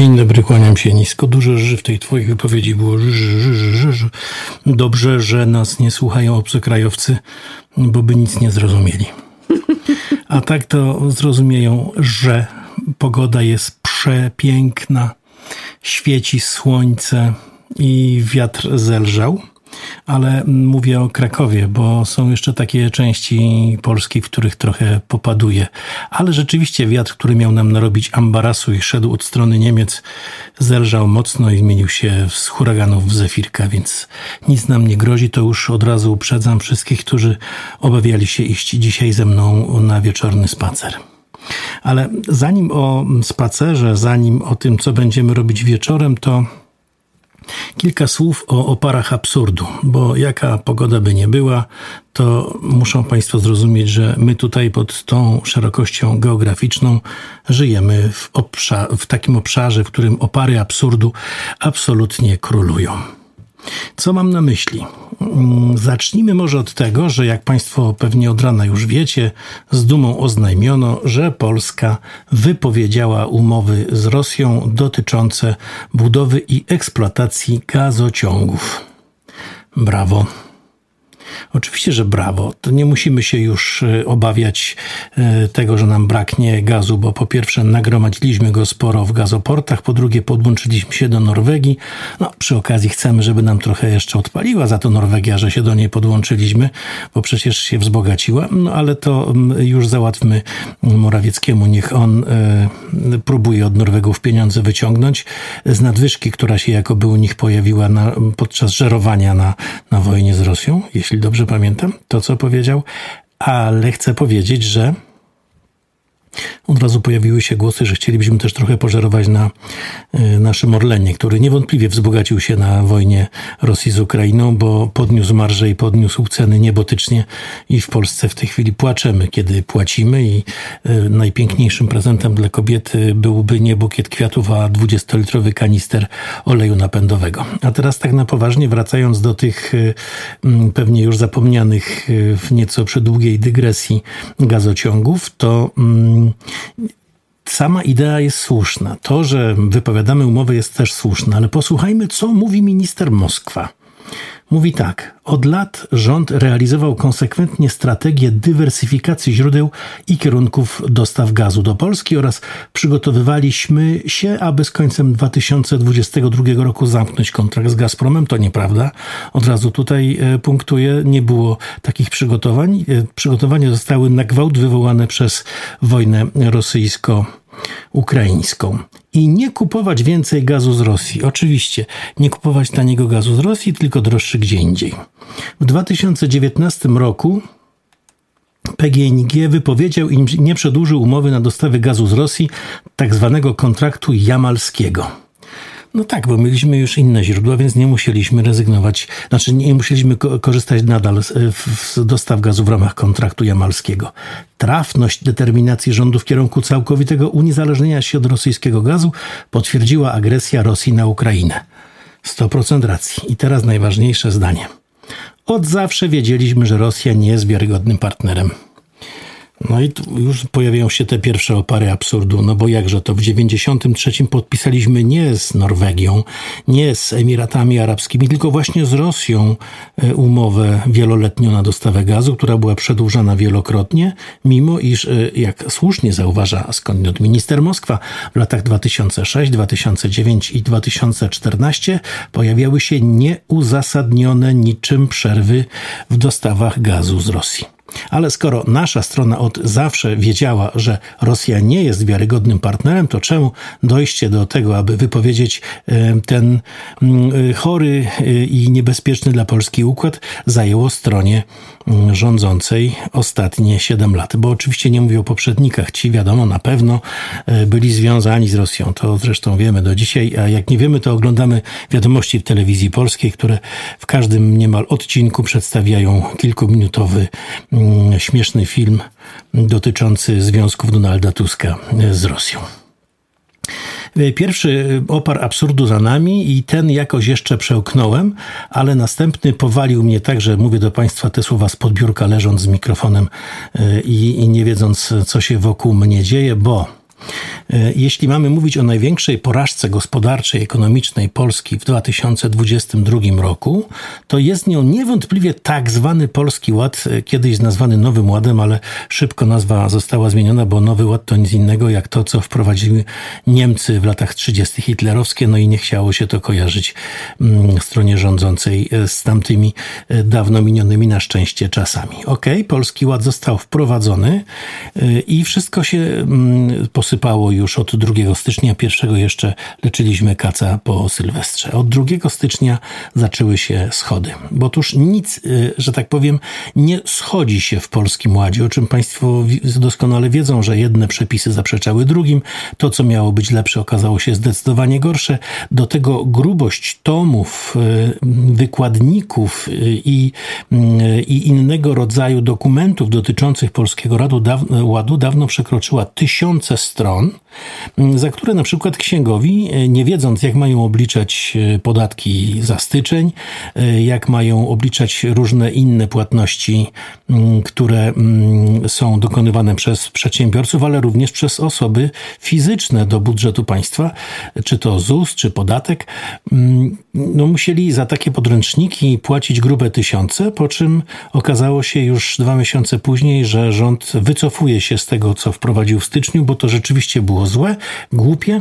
Dzień dobry, kłaniam się nisko. Dużo ży w tej twojej wypowiedzi było. Ży, ży, ży, ży. Dobrze, że nas nie słuchają obcokrajowcy, bo by nic nie zrozumieli. A tak to zrozumieją, że pogoda jest przepiękna, świeci słońce i wiatr zelżał ale mówię o Krakowie, bo są jeszcze takie części Polski, w których trochę popaduje. Ale rzeczywiście wiatr, który miał nam narobić ambarasu i szedł od strony Niemiec, zelżał mocno i zmienił się z huraganów w zefirka, więc nic nam nie grozi. To już od razu uprzedzam wszystkich, którzy obawiali się iść dzisiaj ze mną na wieczorny spacer. Ale zanim o spacerze, zanim o tym, co będziemy robić wieczorem, to Kilka słów o oparach absurdu, bo jaka pogoda by nie była, to muszą Państwo zrozumieć, że my tutaj pod tą szerokością geograficzną żyjemy w, obszar, w takim obszarze, w którym opary absurdu absolutnie królują. Co mam na myśli? Mm, zacznijmy może od tego, że jak Państwo pewnie od rana już wiecie, z dumą oznajmiono, że Polska wypowiedziała umowy z Rosją dotyczące budowy i eksploatacji gazociągów. Brawo. Oczywiście, że brawo. To nie musimy się już e, obawiać e, tego, że nam braknie gazu, bo po pierwsze nagromadziliśmy go sporo w gazoportach, po drugie podłączyliśmy się do Norwegii. No, przy okazji chcemy, żeby nam trochę jeszcze odpaliła za to Norwegia, że się do niej podłączyliśmy, bo przecież się wzbogaciła. No, ale to mm, już załatwmy Morawieckiemu, niech on e, próbuje od Norwegów pieniądze wyciągnąć z nadwyżki, która się jakoby u nich pojawiła na, podczas żerowania na, na wojnie z Rosją, jeśli dobrze pamiętam to, co powiedział, ale chcę powiedzieć, że od razu pojawiły się głosy, że chcielibyśmy też trochę pożerować na e, naszym Orlenie, który niewątpliwie wzbogacił się na wojnie Rosji z Ukrainą, bo podniósł marże i podniósł ceny niebotycznie i w Polsce w tej chwili płaczemy, kiedy płacimy i e, najpiękniejszym prezentem dla kobiety byłby nie bukiet kwiatów, a 20-litrowy kanister oleju napędowego. A teraz tak na poważnie, wracając do tych e, pewnie już zapomnianych w nieco przedługiej dygresji gazociągów, to Sama idea jest słuszna. To, że wypowiadamy umowę, jest też słuszne, ale posłuchajmy, co mówi minister Moskwa. Mówi tak: Od lat rząd realizował konsekwentnie strategię dywersyfikacji źródeł i kierunków dostaw gazu do Polski oraz przygotowywaliśmy się, aby z końcem 2022 roku zamknąć kontrakt z Gazpromem. To nieprawda. Od razu tutaj e, punktuję, nie było takich przygotowań. E, przygotowania zostały na gwałt wywołane przez wojnę rosyjsko ukraińską i nie kupować więcej gazu z Rosji. Oczywiście, nie kupować taniego gazu z Rosji, tylko droższy gdzie indziej. W 2019 roku PGNiG wypowiedział i nie przedłużył umowy na dostawy gazu z Rosji, tak zwanego kontraktu jamalskiego. No tak, bo mieliśmy już inne źródła, więc nie musieliśmy rezygnować, znaczy nie musieliśmy korzystać nadal z, dostaw gazu w ramach kontraktu jamalskiego. Trafność determinacji rządu w kierunku całkowitego uniezależnienia się od rosyjskiego gazu potwierdziła agresja Rosji na Ukrainę. 100% racji. I teraz najważniejsze zdanie. Od zawsze wiedzieliśmy, że Rosja nie jest wiarygodnym partnerem. No i już pojawiają się te pierwsze opary absurdu, no bo jakże to w 93 podpisaliśmy nie z Norwegią, nie z Emiratami Arabskimi, tylko właśnie z Rosją e, umowę wieloletnią na dostawę gazu, która była przedłużana wielokrotnie, mimo iż, e, jak słusznie zauważa skądinąd minister Moskwa, w latach 2006, 2009 i 2014 pojawiały się nieuzasadnione niczym przerwy w dostawach gazu z Rosji. Ale skoro nasza strona od zawsze wiedziała, że Rosja nie jest wiarygodnym partnerem, to czemu dojście do tego, aby wypowiedzieć e, ten mm, chory e, i niebezpieczny dla Polski układ zajęło stronie rządzącej ostatnie 7 lat? Bo oczywiście nie mówię o poprzednikach. Ci wiadomo, na pewno e, byli związani z Rosją. To zresztą wiemy do dzisiaj, a jak nie wiemy, to oglądamy wiadomości w telewizji polskiej, które w każdym niemal odcinku przedstawiają kilkuminutowy mm, śmieszny film dotyczący związków Donalda Tuska z Rosją. Pierwszy opar absurdu za nami i ten jakoś jeszcze przełknąłem, ale następny powalił mnie tak, że mówię do Państwa te słowa z podbiórka, leżąc z mikrofonem y, i, i nie wiedząc, co się wokół mnie dzieje, bo E, jeśli mamy mówić o największej porażce gospodarczej, ekonomicznej Polski w 2022 roku, to jest nią niewątpliwie tak zwany Polski Ład, e, kiedyś nazwany Nowym Ładem, ale szybko nazwa została zmieniona, bo Nowy Ład to nic innego jak to, co wprowadziły Niemcy w latach 30. hitlerowskie, no i nie chciało się to kojarzyć mm, stronie rządzącej e, z tamtymi dawno minionymi na szczęście czasami. Ok, Polski Ład został wprowadzony i wszystko się mm, posypało już od 2 stycznia. Pierwszego jeszcze leczyliśmy kaca po Sylwestrze. Od 2 stycznia zaczęły się schody, bo otóż nic, y, że tak powiem, nie schodzi się w Polskim Ładzie, o czym Państwo doskonale wiedzą, że jedne przepisy zaprzeczały drugim. To, co miało być lepsze, okazało się zdecydowanie gorsze. Do tego grubość tomów, y, wykładników y, i, i innego rodzaju dokumentów dotyczących Polskiego Ładu dawno przekroczyła tysiące stron za które na przykład księgowi, e, nie wiedząc jak mają obliczać e, podatki za styczeń, e, jak mają obliczać różne inne płatności, które są dokonywane przez przedsiębiorców, ale również przez osoby fizyczne do budżetu państwa, czy to ZUS, czy podatek, no musieli za takie podręczniki płacić grube tysiące, po czym okazało się już dwa miesiące później, że rząd wycofuje się z tego, co wprowadził w styczniu, bo to rzeczywiście było złe, głupie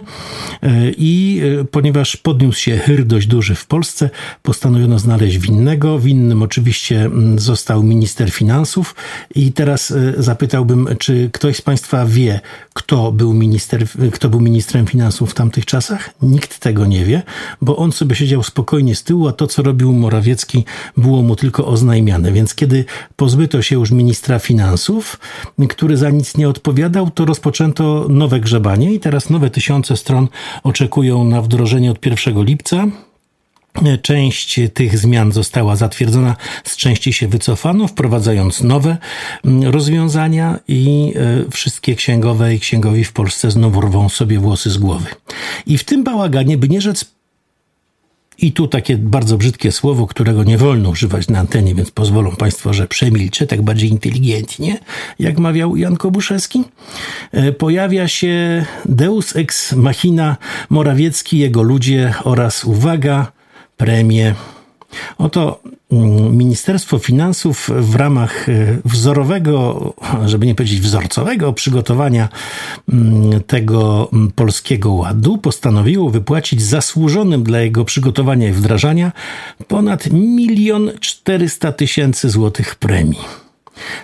e, i e, ponieważ podniósł się hyr dość duży w Polsce, postanowiono znaleźć winnego. Winnym oczywiście mm, został minister finansów i teraz e, zapytałbym, czy ktoś z Państwa wie, kto był, minister, kto był ministrem finansów w tamtych czasach? Nikt tego nie wie, bo on sobie siedział spokojnie z tyłu, a to, co robił Morawiecki, było mu tylko oznajmiane. Więc kiedy pozbyto się już ministra finansów, który za nic nie odpowiadał, to rozpoczęto nowe grzebanie i teraz nowe tysiące stron oczekują na wdrożenie od 1 lipca. Część tych zmian została zatwierdzona, z części się wycofano, wprowadzając nowe mm, rozwiązania i e, wszystkie księgowe i księgowi w Polsce znowu rwą sobie włosy z głowy. I w tym bałaganie, by nie rzec i tu takie bardzo brzydkie słowo, którego nie wolno używać na antenie, więc pozwolą Państwo, że przemilczę tak bardziej inteligentnie, jak mawiał Jan Kobuszewski. E, pojawia się Deus ex machina Morawiecki, jego ludzie oraz, uwaga, premie Oto Ministerstwo Finansów w ramach e, wzorowego, żeby nie powiedzieć wzorcowego przygotowania mm, tego mm, polskiego ładu postanowiło wypłacić zasłużonym dla jego przygotowania i wdrażania ponad milion czterysta tysięcy złotych premii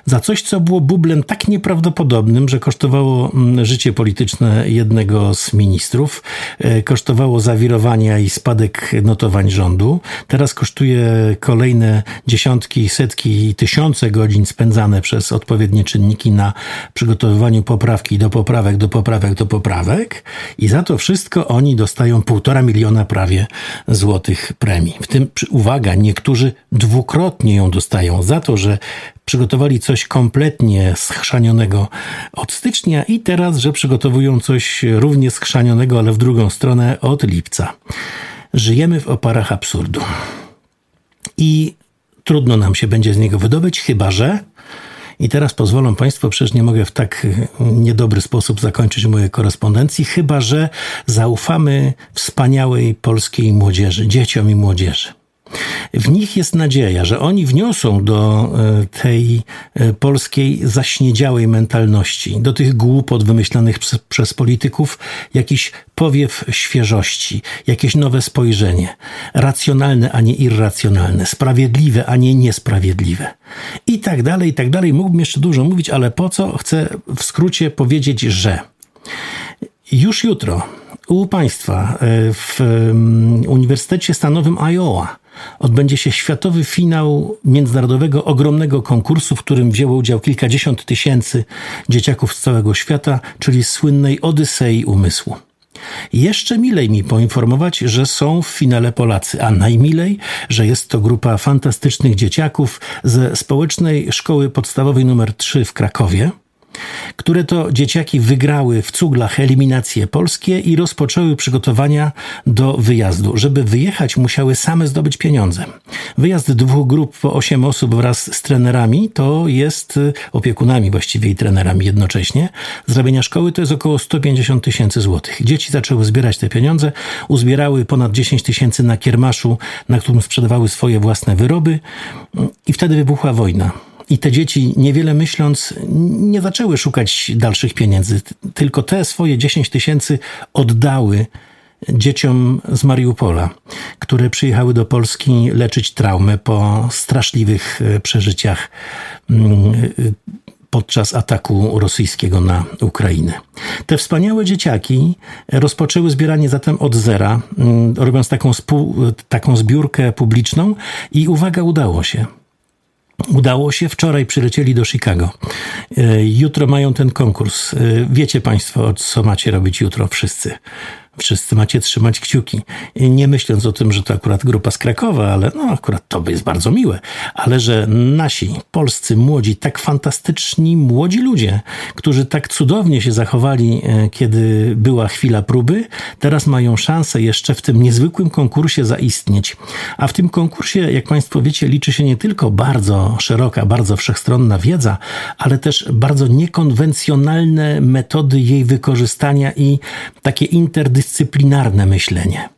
za coś, co było bublem tak nieprawdopodobnym, że kosztowało mm, życie polityczne jednego z ministrów, e, kosztowało zawirowania i spadek notowań rządu. Teraz kosztuje kolejne dziesiątki, setki i tysiące godzin spędzane przez odpowiednie czynniki na przygotowywaniu poprawki do poprawek, do poprawek, do poprawek i za to wszystko oni dostają półtora miliona prawie złotych premii. W tym, uwaga, niektórzy dwukrotnie ją dostają za to, że przygotowali coś kompletnie schrzanionego od stycznia i teraz, że przygotowują coś równie schrzanionego, ale w drugą stronę od lipca. Żyjemy w oparach absurdu. I trudno nam się będzie z niego wydobyć, chyba że. I teraz pozwolą Państwo, przecież nie mogę w tak niedobry sposób zakończyć mojej korespondencji, chyba że zaufamy wspaniałej polskiej młodzieży, dzieciom i młodzieży. W nich jest nadzieja, że oni wniosą do e, tej e, polskiej zaśniedziałej mentalności, do tych głupot wymyślanych przez, polityków, jakiś powiew świeżości, jakieś nowe spojrzenie, racjonalne, a nie irracjonalne, sprawiedliwe, a nie niesprawiedliwe. I tak dalej, i tak dalej. Mógłbym jeszcze dużo mówić, ale po co? Chcę w skrócie powiedzieć, że już jutro u Państwa e, w Uniwersytecie Stanowym Iowa odbędzie się światowy finał międzynarodowego ogromnego konkursu, w którym wzięło udział kilkadziesiąt tysięcy dzieciaków z całego świata, czyli słynnej Odysei Umysłu. Jeszcze milej mi poinformować, że są w finale Polacy, a najmilej, że jest to grupa fantastycznych dzieciaków ze społecznej szkoły podstawowej nr 3 w Krakowie – które to dzieciaki wygrały w cuglach eliminacje polskie i rozpoczęły przygotowania do wyjazdu. Żeby wyjechać, musiały same zdobyć pieniądze. Wyjazd dwóch grup po osiem osób wraz z trenerami to jest y, opiekunami właściwie i trenerami jednocześnie. Zrobienia szkoły to jest około 150 tysięcy złotych. Dzieci zaczęły zbierać te pieniądze, uzbierały ponad 10 tysięcy na kiermaszu, na którym sprzedawały swoje własne wyroby i wtedy wybuchła wojna. I te dzieci, niewiele myśląc, nie zaczęły szukać dalszych pieniędzy, tylko te swoje 10 tysięcy oddały dzieciom z Mariupola, które przyjechały do Polski leczyć traumę po straszliwych e, przeżyciach mm, e, podczas ataku rosyjskiego na Ukrainę. Te wspaniałe dzieciaki rozpoczęły zbieranie zatem od zera, mm, robiąc taką, taką zbiórkę publiczną i uwaga, udało się. Udało się, wczoraj przylecieli do Chicago. E, jutro mają ten konkurs. E, wiecie Państwo, co macie robić jutro wszyscy. Wszyscy macie trzymać kciuki. Nie myśląc o tym, że to akurat grupa z Krakowa, ale no akurat to jest bardzo miłe, ale że nasi polscy młodzi, tak fantastyczni młodzi ludzie, którzy tak cudownie się zachowali, e, kiedy była chwila próby, teraz mają szansę jeszcze w tym niezwykłym konkursie zaistnieć. A w tym konkursie, jak Państwo wiecie, liczy się nie tylko bardzo szeroka, bardzo wszechstronna wiedza, ale też bardzo niekonwencjonalne metody jej wykorzystania i takie interdyscyplinarne dyscyplinarne myślenie.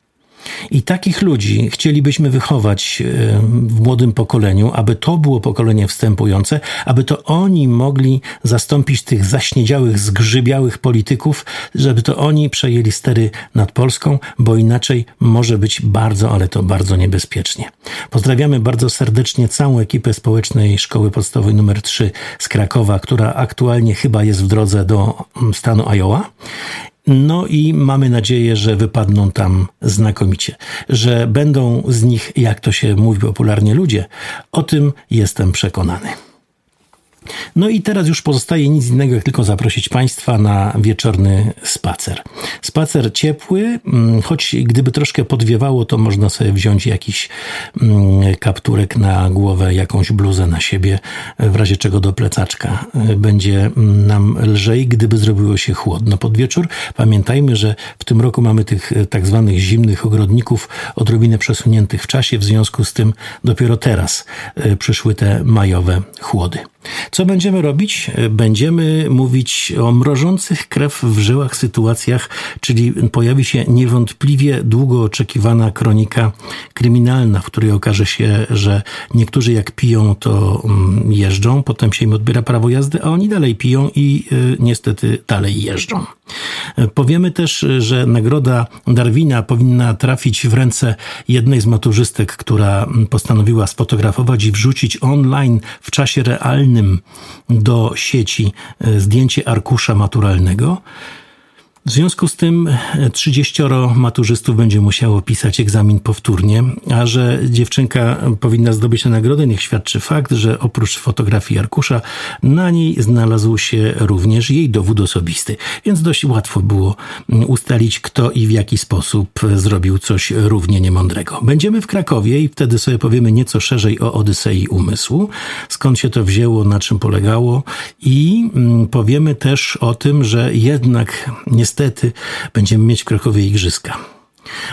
I takich ludzi chcielibyśmy wychować e, w młodym pokoleniu, aby to było pokolenie wstępujące, aby to oni mogli zastąpić tych zaśniedziałych, zgrzybiałych polityków, żeby to oni przejęli stery nad Polską, bo inaczej może być bardzo, ale to bardzo niebezpiecznie. Pozdrawiamy bardzo serdecznie całą ekipę społecznej Szkoły Podstawowej nr 3 z Krakowa, która aktualnie chyba jest w drodze do stanu Iowa no i mamy nadzieję, że wypadną tam znakomicie, że będą z nich, jak to się mówi popularnie, ludzie. O tym jestem przekonany. No i teraz już pozostaje nic innego, jak tylko zaprosić Państwa na wieczorny spacer. Spacer ciepły, mm, choć gdyby troszkę podwiewało, to można sobie wziąć jakiś mm, kapturek na głowę, jakąś bluzę na siebie, w razie czego do plecaczka. Będzie mm, nam lżej, gdyby zrobiło się chłodno pod wieczór. Pamiętajmy, że w tym roku mamy tych e, tak zwanych zimnych ogrodników odrobinę przesuniętych w czasie, w związku z tym dopiero teraz e, przyszły te majowe chłody. Co będziemy robić? Będziemy mówić o mrożących krew w żyłach sytuacjach, czyli pojawi się niewątpliwie długo oczekiwana kronika kryminalna, w której okaże się, że niektórzy jak piją, to mm, jeżdżą, potem się im odbiera prawo jazdy, a oni dalej piją i y, niestety dalej jeżdżą. Powiemy też, że nagroda Darwina powinna trafić w ręce jednej z maturzystek, która postanowiła sfotografować i wrzucić online w czasie realnym do sieci e, zdjęcie arkusza maturalnego. W związku z tym 30 maturzystów będzie musiało pisać egzamin powtórnie, a że dziewczynka powinna zdobyć tę nagrodę, niech świadczy fakt, że oprócz fotografii arkusza na niej znalazł się również jej dowód osobisty, więc dość łatwo było ustalić, kto i w jaki sposób zrobił coś równie niemądrego. Będziemy w Krakowie i wtedy sobie powiemy nieco szerzej o Odysei Umysłu, skąd się to wzięło, na czym polegało i powiemy też o tym, że jednak niestety niestety będziemy mieć w Krakowie igrzyska.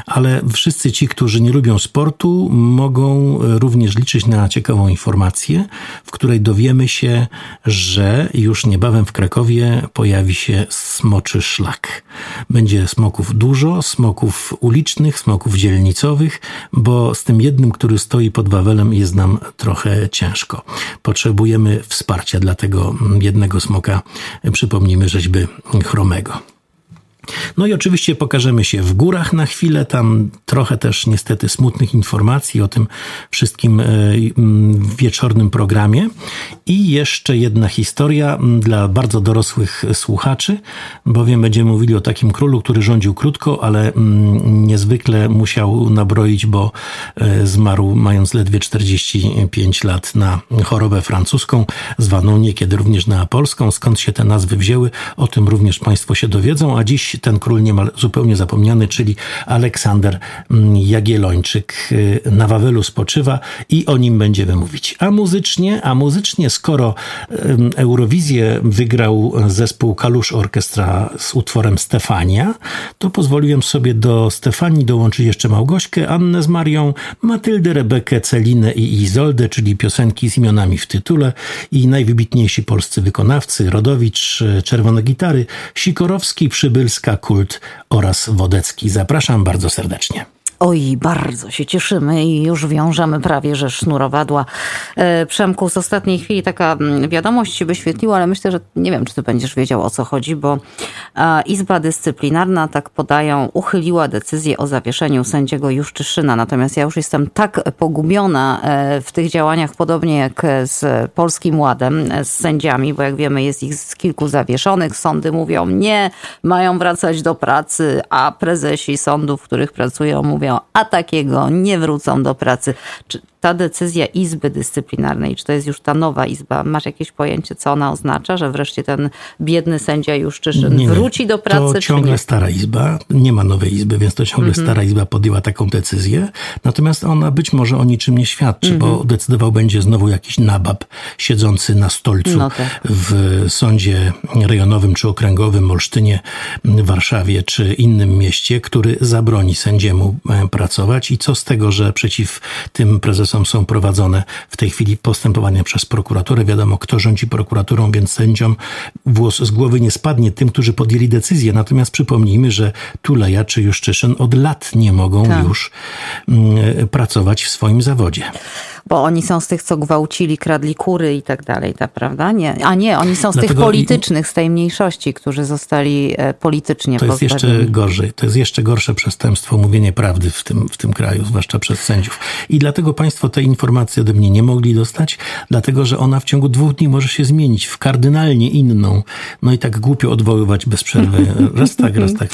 Ale wszyscy ci, którzy nie lubią sportu, mogą również liczyć na ciekawą informację, w której dowiemy się, że już niebawem w Krakowie pojawi się smoczy szlak. Będzie smoków dużo, smoków ulicznych, smoków dzielnicowych, bo z tym jednym, który stoi pod Wawelem, jest nam trochę ciężko. Potrzebujemy wsparcia dla tego jednego smoka, przypomnijmy rzeźby chromego. No i oczywiście pokażemy się w górach na chwilę, tam trochę też niestety smutnych informacji o tym wszystkim e, wieczornym programie. I jeszcze jedna historia dla bardzo dorosłych słuchaczy, bowiem będziemy mówili o takim królu, który rządził krótko, ale niezwykle musiał nabroić, bo e, zmarł mając ledwie 45 lat na chorobę francuską, zwaną niekiedy również na polską. Skąd się te nazwy wzięły, o tym również Państwo się dowiedzą, a dziś ten król niemal zupełnie zapomniany, czyli Aleksander mm, Jagiellończyk y, na Wawelu spoczywa i o nim będziemy mówić. A muzycznie, a muzycznie, skoro Eurowizję wygrał zespół Kalusz Orkiestra z utworem Stefania, to pozwoliłem sobie do Stefanii dołączyć jeszcze Małgośkę, Annę z Marią, Matyldę, Rebekę, Celinę i Izoldę, czyli piosenki z imionami w tytule i najwybitniejsi polscy wykonawcy Rodowicz, Czerwone Gitary, Sikorowski, Przybylska, Kult oraz Wodecki. Zapraszam bardzo serdecznie. Oj, bardzo się cieszymy i już wiążemy prawie, że sznurowadła. E, Przemku, z ostatniej chwili taka mm, wiadomość się wyświetliła, ale myślę, że nie wiem, czy ty będziesz wiedział o co chodzi, bo Izba Dyscyplinarna, tak podają, uchyliła decyzję o zawieszeniu sędziego Juszczyszyna. Natomiast ja już jestem tak pogubiona e, w tych działaniach, podobnie jak z Polskim Ładem, e, z sędziami, bo jak wiemy jest ich z kilku zawieszonych. Sądy mówią nie, mają wracać do pracy, a prezesi sądów, w których pracują mówią a takiego nie wrócą do pracy. Czy ta decyzja Izby Dyscyplinarnej, czy to jest już ta nowa Izba, masz jakieś pojęcie, co ona oznacza, że wreszcie ten biedny sędzia Juszczyszyn nie, wróci do pracy? To ciągle stara Izba, nie ma nowej Izby, więc to ciągle mhm. stara Izba podjęła taką decyzję, natomiast ona być może o niczym nie świadczy, mhm. bo decydował będzie znowu jakiś nabab siedzący na stolcu no tak. w sądzie rejonowym czy okręgowym, Olsztynie, Warszawie czy innym mieście, który zabroni sędziemu e, pracować i co z tego, że przeciw tym prezesom są prowadzone w tej chwili postępowania przez prokuraturę. Wiadomo, kto rządzi prokuraturą, więc sędziom włos z głowy nie spadnie tym, którzy podjęli decyzję. Natomiast przypomnijmy, że Tuleja czy Juszczyszyn od lat nie mogą tak. już mm, pracować w swoim zawodzie bo oni są z tych, co gwałcili, kradli kury i tak dalej, ta prawda? Nie. A nie, oni są z Dlatego tych politycznych, z tej mniejszości, którzy zostali e, politycznie To jest jeszcze gorzej. To jest jeszcze gorsze przestępstwo, mówienie prawdy w tym, w tym kraju, zwłaszcza przez sędziów. I dlatego państwo te informacje ode mnie nie mogli dostać, dlatego, że ona w ciągu dwóch dni może się zmienić w kardynalnie inną. No i tak głupio odwoływać bez przerwy. Raz tak, raz tak.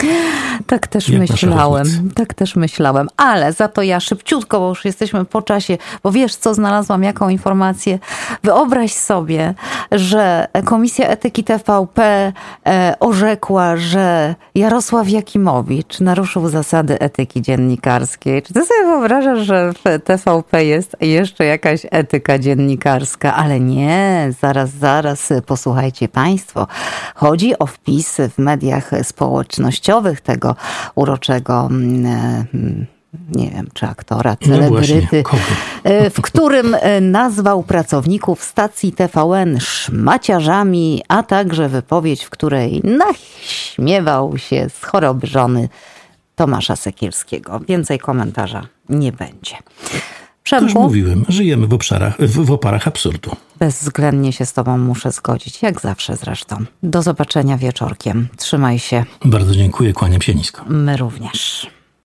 tak też myślałem. Tak też myślałem. Ale za to ja szybciutko, bo już jesteśmy po czasie, bo wiesz, co znalazłam, jaką informację. Wyobraź sobie, że Komisja Etyki TVP e, orzekła, że Jarosław Jakimowicz naruszył zasady etyki dziennikarskiej. Czy ty sobie wyobrażasz, że w TVP jest jeszcze jakaś etyka dziennikarska? Ale nie, zaraz, zaraz, posłuchajcie Państwo. Chodzi o wpisy w mediach społecznościowych tego uroczego mm, e, nie wiem, czy aktora, no celebryty, no w którym e, nazwał pracowników stacji TVN szmaciarzami, a także wypowiedź, w której naśmiewał się z choroby żony Tomasza Sekielskiego. Więcej komentarza nie będzie. Przemku, Już mówiłem, żyjemy w, obszarach, w, w oparach absurdu. Bezwzględnie się z tobą muszę zgodzić, jak zawsze zresztą. Do zobaczenia wieczorkiem. Trzymaj się. Bardzo dziękuję, kłaniam się nisko. My również.